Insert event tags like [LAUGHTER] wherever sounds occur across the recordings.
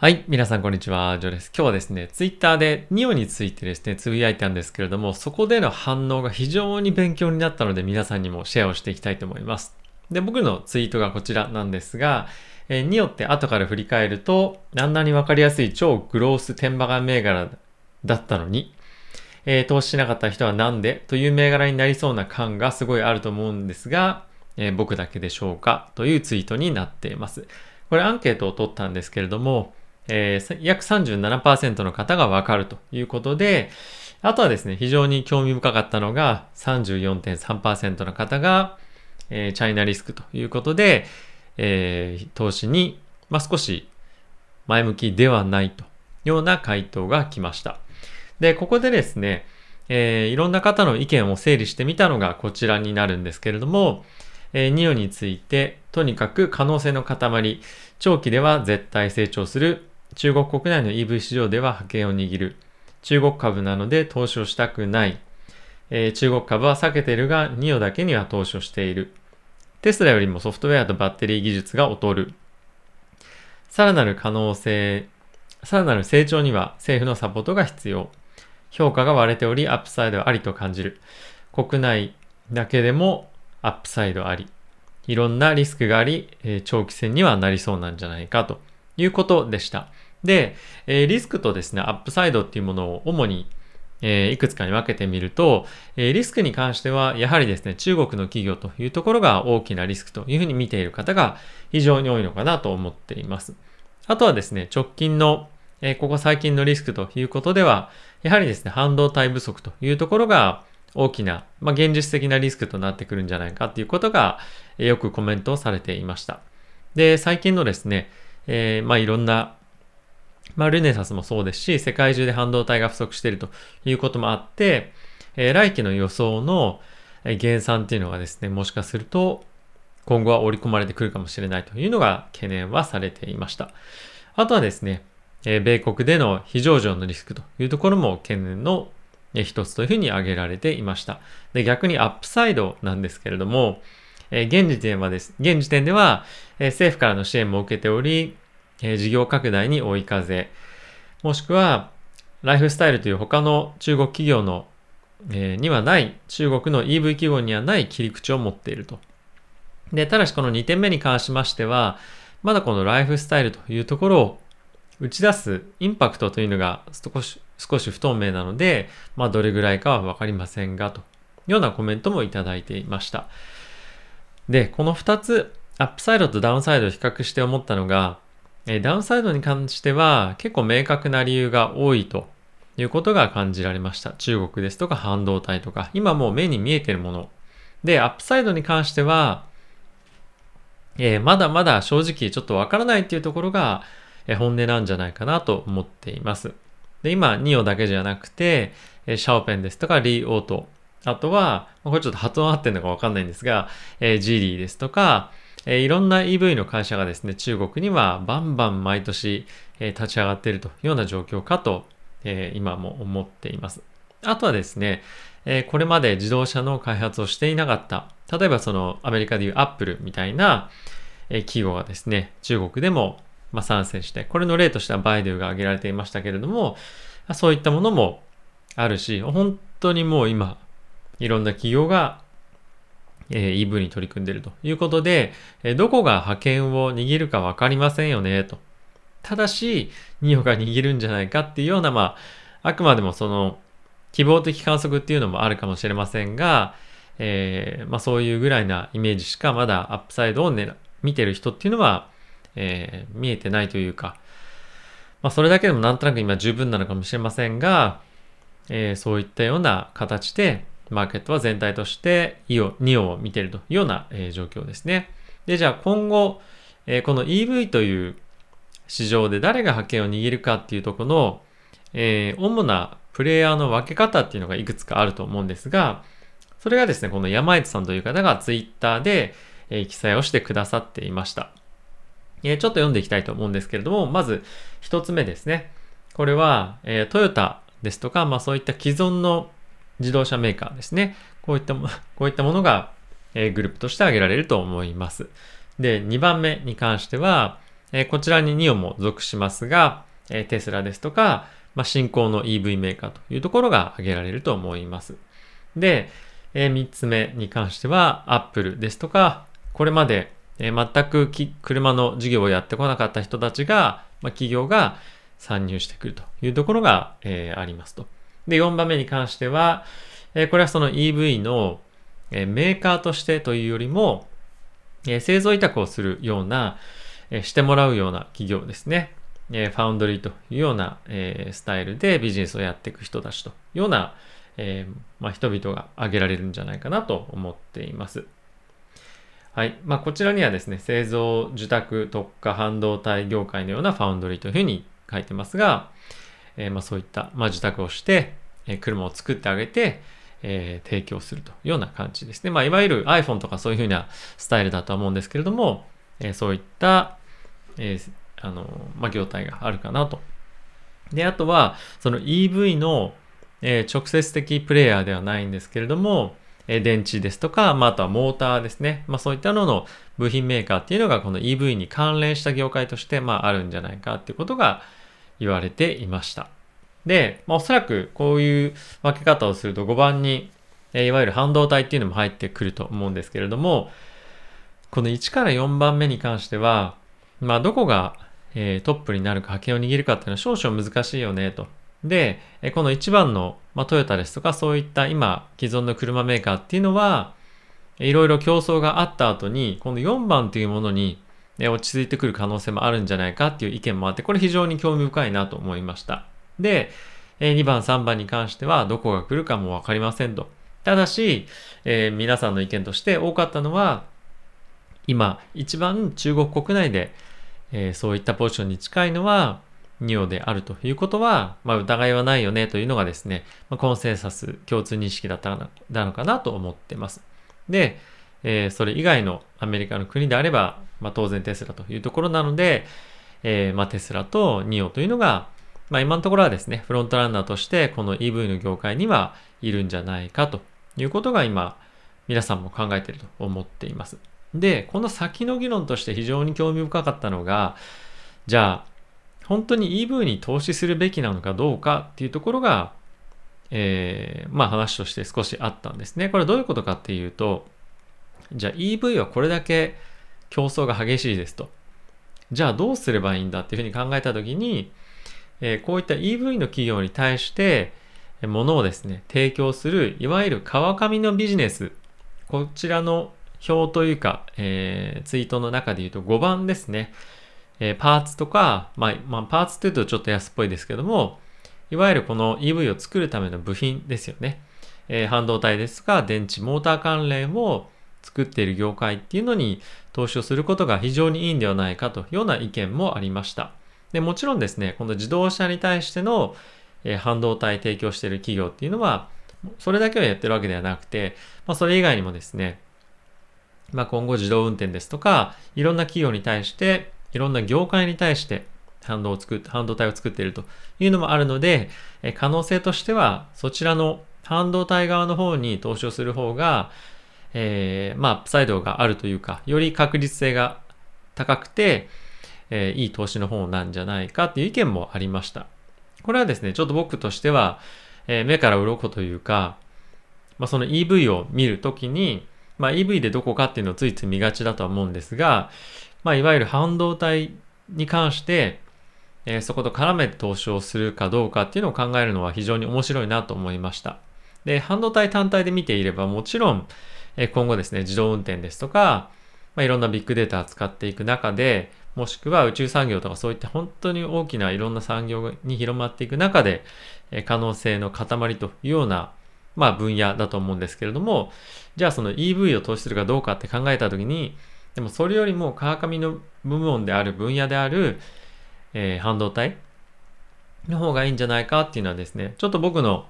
はい。皆さん、こんにちは。ジョーです。今日はですね、ツイッターでニオについてですね、つぶやいたんですけれども、そこでの反応が非常に勉強になったので、皆さんにもシェアをしていきたいと思います。で、僕のツイートがこちらなんですが、えー、ニオって後から振り返ると、あんなにわかりやすい超グロース天馬が銘柄だったのに、えー、投資しなかった人はなんでという銘柄になりそうな感がすごいあると思うんですが、えー、僕だけでしょうかというツイートになっています。これアンケートを取ったんですけれども、え、約37%の方がわかるということで、あとはですね、非常に興味深かったのが34.3%の方が、えー、チャイナリスクということで、えー、投資に、まあ、少し前向きではないというような回答が来ました。で、ここでですね、えー、いろんな方の意見を整理してみたのがこちらになるんですけれども、えー、ニオについて、とにかく可能性の塊、長期では絶対成長する中国国内の EV 市場では覇権を握る。中国株なので投資をしたくない。えー、中国株は避けているが、ニオだけには投資をしている。テスラよりもソフトウェアとバッテリー技術が劣る。さらなる可能性、さらなる成長には政府のサポートが必要。評価が割れており、アップサイドありと感じる。国内だけでもアップサイドあり。いろんなリスクがあり、えー、長期戦にはなりそうなんじゃないかということでした。で、え、リスクとですね、アップサイドっていうものを主に、え、いくつかに分けてみると、え、リスクに関しては、やはりですね、中国の企業というところが大きなリスクというふうに見ている方が非常に多いのかなと思っています。あとはですね、直近の、えここ最近のリスクということでは、やはりですね、半導体不足というところが大きな、まあ、現実的なリスクとなってくるんじゃないかということが、えよくコメントをされていました。で、最近のですね、えー、まあいろんなまあ、ルネサスもそうですし、世界中で半導体が不足しているということもあって、えー、来期の予想の減産っていうのがですね、もしかすると今後は織り込まれてくるかもしれないというのが懸念はされていました。あとはですね、え、米国での非上場のリスクというところも懸念の一つというふうに挙げられていました。で逆にアップサイドなんですけれども、え、現時点はです、現時点では、え、政府からの支援も受けており、え、事業拡大に追い風、もしくは、ライフスタイルという他の中国企業の、え、にはない、中国の EV 企業にはない切り口を持っていると。で、ただしこの2点目に関しましては、まだこのライフスタイルというところを打ち出すインパクトというのが少し少し不透明なので、まあどれぐらいかはわかりませんが、というようなコメントもいただいていました。で、この2つ、アップサイドとダウンサイドを比較して思ったのが、えダウンサイドに関しては結構明確な理由が多いということが感じられました。中国ですとか半導体とか、今もう目に見えてるもの。で、アップサイドに関しては、えー、まだまだ正直ちょっとわからないっていうところが、え本音なんじゃないかなと思っています。で、今、ニオだけじゃなくて、えシャオペンですとか、リーオート、あとは、これちょっと発音合ってるのかわかんないんですが、えー、ジリーですとか、えいろんな EV の会社がですね、中国にはバンバン毎年、え立ち上がっているというような状況かと、え今も思っています。あとはですね、えこれまで自動車の開発をしていなかった、例えばそのアメリカでいうアップルみたいな、え企業がですね、中国でも、ま参戦して、これの例としてはバイデュが挙げられていましたけれども、そういったものもあるし、本当にもう今、いろんな企業がえ EV に取り組んでいるということで、えどこが覇権を握るかわかりませんよね、と。ただし、ニオが握るんじゃないかっていうような、まあ、あくまでもその、希望的観測っていうのもあるかもしれませんが、えー、まあそういうぐらいなイメージしかまだアップサイドを、ね、見てる人っていうのは、えー、見えてないというか、まあそれだけでもなんとなく今十分なのかもしれませんが、えー、そういったような形で、マーケットは全体としてイオ、ニオを見ているというような、えー、状況ですね。で、じゃあ今後、えー、この EV という市場で誰が覇権を握るかっていうとこの、えー、主なプレイヤーの分け方っていうのがいくつかあると思うんですが、それがですね、この山市さんという方がツイッターで、え、記載をしてくださっていました。え、ちょっと読んでいきたいと思うんですけれども、まず一つ目ですね。これは、え、トヨタですとか、まあそういった既存の自動車メーカーですね。こういったも、[LAUGHS] こういったものが、えー、グループとして挙げられると思います。で、2番目に関しては、えこちらにニオも属しますが、えテスラですとか、まあ、新興の EV メーカーというところが挙げられると思います。で、えー、3つ目に関しては、Apple ですとか、これまで、えー、全く車の事業をやってこなかった人たちが、まあ、企業が参入してくるというところが、えー、ありますと。で、4番目に関しては、え、これはその EV の、え、メーカーとしてというよりも、え、製造委託をするような、え、してもらうような企業ですね。え、ファウンドリーというような、え、スタイルでビジネスをやっていく人たちというような、え、まあ、人々が挙げられるんじゃないかなと思っています。はい。まあ、こちらにはですね、製造、受託、特化、半導体業界のようなファウンドリーというふうに書いてますが、えー、まあ、そういった、まあ、受託をして、えー、車を作ってあげて、えー、提供するというような感じですね。まあ、いわゆる iPhone とかそういうふうなスタイルだとは思うんですけれども、えそういった、えあの、まあ、業態があるかなと。で、あとは、その EV のえ、直接的プレイヤーではないんですけれども、え、電池ですとか、まあ、あとはモーターですね。まあ、そういったのの部品メーカーっていうのがこの EV に関連した業界として、まあ、あるんじゃないかっていうことが言われていました。で、まあ、おそらくこういう分け方をすると5番に、えー、いわゆる半導体っていうのも入ってくると思うんですけれども、この1から4番目に関しては、まあ、どこが、えー、トップになるか、覇権を握るかっていうのは少々難しいよね、とで、この一番の、まあ、トヨタですとか、そういった今、既存の車メーカーっていうのは、いろいろ競争があった後に、この4番というものに、落ち着いてくる可能性もあるんじゃないかっていう意見もあって、これ非常に興味深いなと思いました。で、2番、3番に関しては、どこが来るかもわかりませんと。ただし、えー、皆さんの意見として多かったのは、今、一番中国国内で、えー、そういったポジションに近いのは、尿であるということは、まあ、疑いはないよねというのがですね、コンセンサス共通認識だったのかなと思ってます。で、えー、それ以外のアメリカの国であれば、まあ、当然テスラというところなので、えー、まあ、テスラとニオというのが、まあ、今のところはですね、フロントランナーとしてこの EV の業界にはいるんじゃないかということが今、皆さんも考えていると思っています。で、この先の議論として非常に興味深かったのが、じゃあ、本当に EV に投資するべきなのかどうかっていうところが、えー、まあ話として少しあったんですね。これどういうことかっていうと、じゃあ EV はこれだけ競争が激しいですと。じゃあどうすればいいんだっていうふうに考えたときに、えー、こういった EV の企業に対して、物をですね、提供する、いわゆる川上のビジネス、こちらの表というか、えー、ツイートの中で言うと5番ですね。えー、パーツとか、まあ、まあ、パーツって言うとちょっと安っぽいですけども、いわゆるこの EV を作るための部品ですよね。えー、半導体ですとか、電池、モーター関連を作っている業界っていうのに投資をすることが非常にいいんではないかというような意見もありました。でもちろんですね、この自動車に対しての、え、半導体提供している企業っていうのは、それだけをやってるわけではなくて、まあ、それ以外にもですね、まあ、今後自動運転ですとか、いろんな企業に対して、いろんな業界に対して半導を作、半導体を作っているというのもあるので、え可能性としては、そちらの半導体側の方に投資をする方が、えー、まあ、アップサイドがあるというか、より確実性が高くて、えー、いい投資の方なんじゃないかっていう意見もありました。これはですね、ちょっと僕としては、えー、目から鱗というか、まあ、その EV を見るときに、まあ、EV でどこかっていうのをついつい見がちだとは思うんですが、まあ、いわゆる半導体に関して、えー、そこと絡めて投資をするかどうかっていうのを考えるのは非常に面白いなと思いました。で、半導体単体で見ていればもちろん、え、今後ですね、自動運転ですとか、まあ、いろんなビッグデータを使っていく中で、もしくは宇宙産業とかそういった本当に大きないろんな産業に広まっていく中で、え、可能性の塊というような、まあ分野だと思うんですけれども、じゃあその EV を投資するかどうかって考えたときに、でもそれよりも川上の部門である分野である、えー、半導体の方がいいんじゃないかっていうのはですね、ちょっと僕の、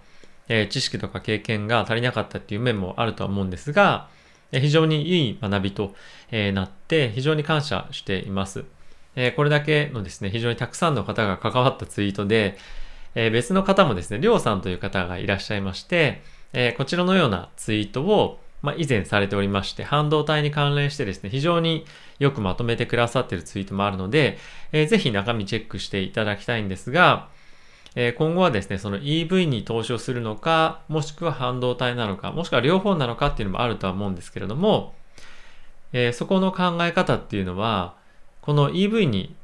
え、知識とか経験が足りなかったっていう面もあるとは思うんですが、え非常にいい学びと、えなって非常に感謝しています。えこれだけのですね、非常にたくさんの方が関わったツイートで、え別の方もですね、りょうさんという方がいらっしゃいまして、えこちらのようなツイートを、まあ、以前されておりまして、半導体に関連してですね、非常によくまとめてくださっているツイートもあるので、えー、ぜひ中身チェックしていただきたいんですが、え、今後はですね、その EV に投資をするのか、もしくは半導体なのか、もしくは両方なのかっていうのもあるとは思うんですけれども、え、そこの考え方っていうのは、この EV に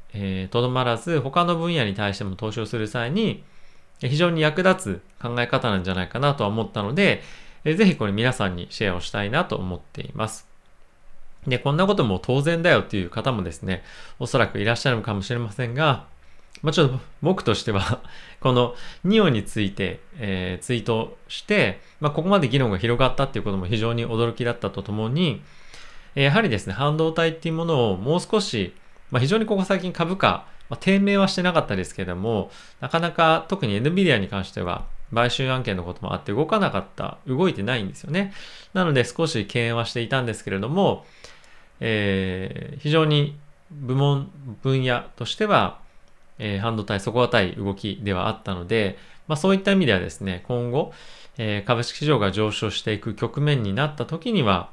とど、まらず、他の分野に対しても投資をする際に、非常に役立つ考え方なんじゃないかなとは思ったので、えぜひこれ皆さんにシェアをしたいなと思っています。で、こんなことも当然だよっていう方もですね、おそらくいらっしゃるかもしれませんが、まあ、ちょっと僕としては [LAUGHS] このニオについて、えー、ツイートして、まあ、ここまで議論が広がったっていうことも非常に驚きだったとともに、やはりですね、半導体っていうものをもう少し、まあ、非常にここ最近株価、まあ、低迷はしてなかったですけれども、なかなか特に NVIDIA に関しては、買収案件のこともあって動かなかった、動いてないんですよね。なので少し敬遠はしていたんですけれども、えー、非常に部門、分野としては、えー、半導体底堅い動きではあったので、まあそういった意味ではですね、今後、えー、株式市場が上昇していく局面になった時には、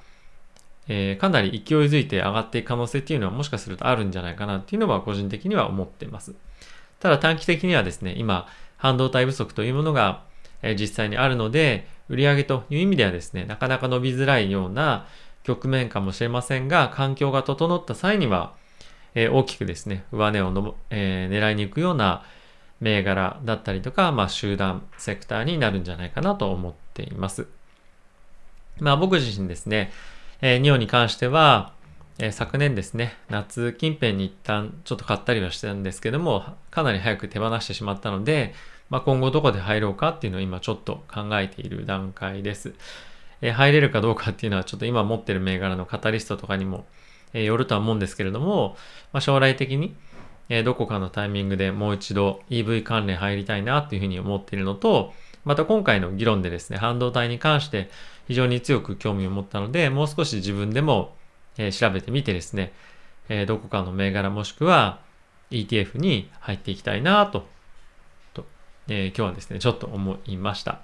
えー、かなり勢いづいて上がっていく可能性っていうのはもしかするとあるんじゃないかなっていうのは個人的には思っています。ただ短期的にはですね、今、半導体不足というものが、え実際にあるので、売り上げという意味ではですね、なかなか伸びづらいような局面かもしれませんが、環境が整った際には、え大きくですね、上値をの、えー、狙いに行くような銘柄だったりとか、まあ、集団セクターになるんじゃないかなと思っています。まあ僕自身ですね、えー、ニオに関しては、えー、昨年ですね、夏近辺に一旦ちょっと買ったりはしてたんですけども、かなり早く手放してしまったので、まあ、今後どこで入ろうかっていうのを今ちょっと考えている段階です。え、入れるかどうかっていうのはちょっと今持ってる銘柄のカタリストとかにも、え、よるとは思うんですけれども、まあ、将来的に、え、どこかのタイミングでもう一度 EV 関連入りたいなっていうふうに思っているのと、また今回の議論でですね、半導体に関して非常に強く興味を持ったので、もう少し自分でも、え、調べてみてですね、え、どこかの銘柄もしくは ETF に入っていきたいなとえー、今日はですね、ちょっと思いました。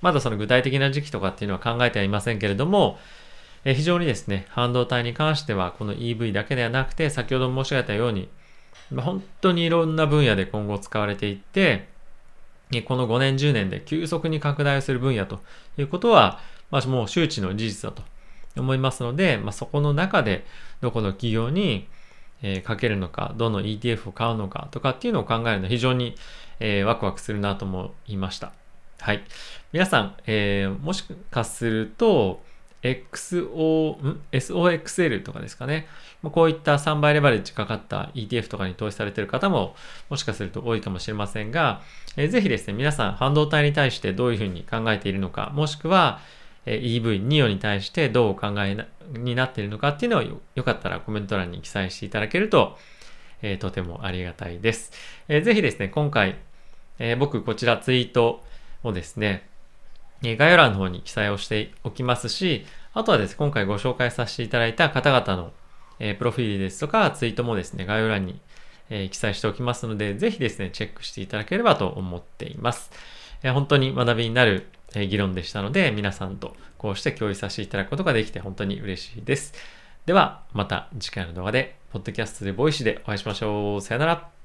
まだその具体的な時期とかっていうのは考えてはいませんけれども、え、非常にですね、半導体に関してはこの EV だけではなくて、先ほど申し上げたように、本当にいろんな分野で今後使われていって、この5年10年で急速に拡大する分野ということは、まあ、もう周知の事実だと思いますので、まあ、そこの中でどこの企業に、え、かけるのか、どの ETF を買うのかとかっていうのを考えるのは非常に、えー、ワクワクするなと思いました。はい。皆さん、えー、もしかすると、XO、ん ?SOXL とかですかね。こういった3倍レバレッジかかった ETF とかに投資されている方ももしかすると多いかもしれませんが、えー、ぜひですね、皆さん半導体に対してどういうふうに考えているのか、もしくは、え EV、NIO に対してどうお考えになっているのかっていうのをよかったらコメント欄に記載していただけると、えー、とてもありがたいです。えー、ぜひですね、今回、えー、僕こちらツイートをですね、概要欄の方に記載をしておきますし、あとはですね、今回ご紹介させていただいた方々の、え、プロフィールですとか、ツイートもですね、概要欄に、え、記載しておきますので、ぜひですね、チェックしていただければと思っています。え、本当に学びになる、え議論でしたので、皆さんとこうして共有させていただくことができて本当に嬉しいです。では、また次回の動画で、ポッドキャストで Voicy でお会いしましょう。さよなら。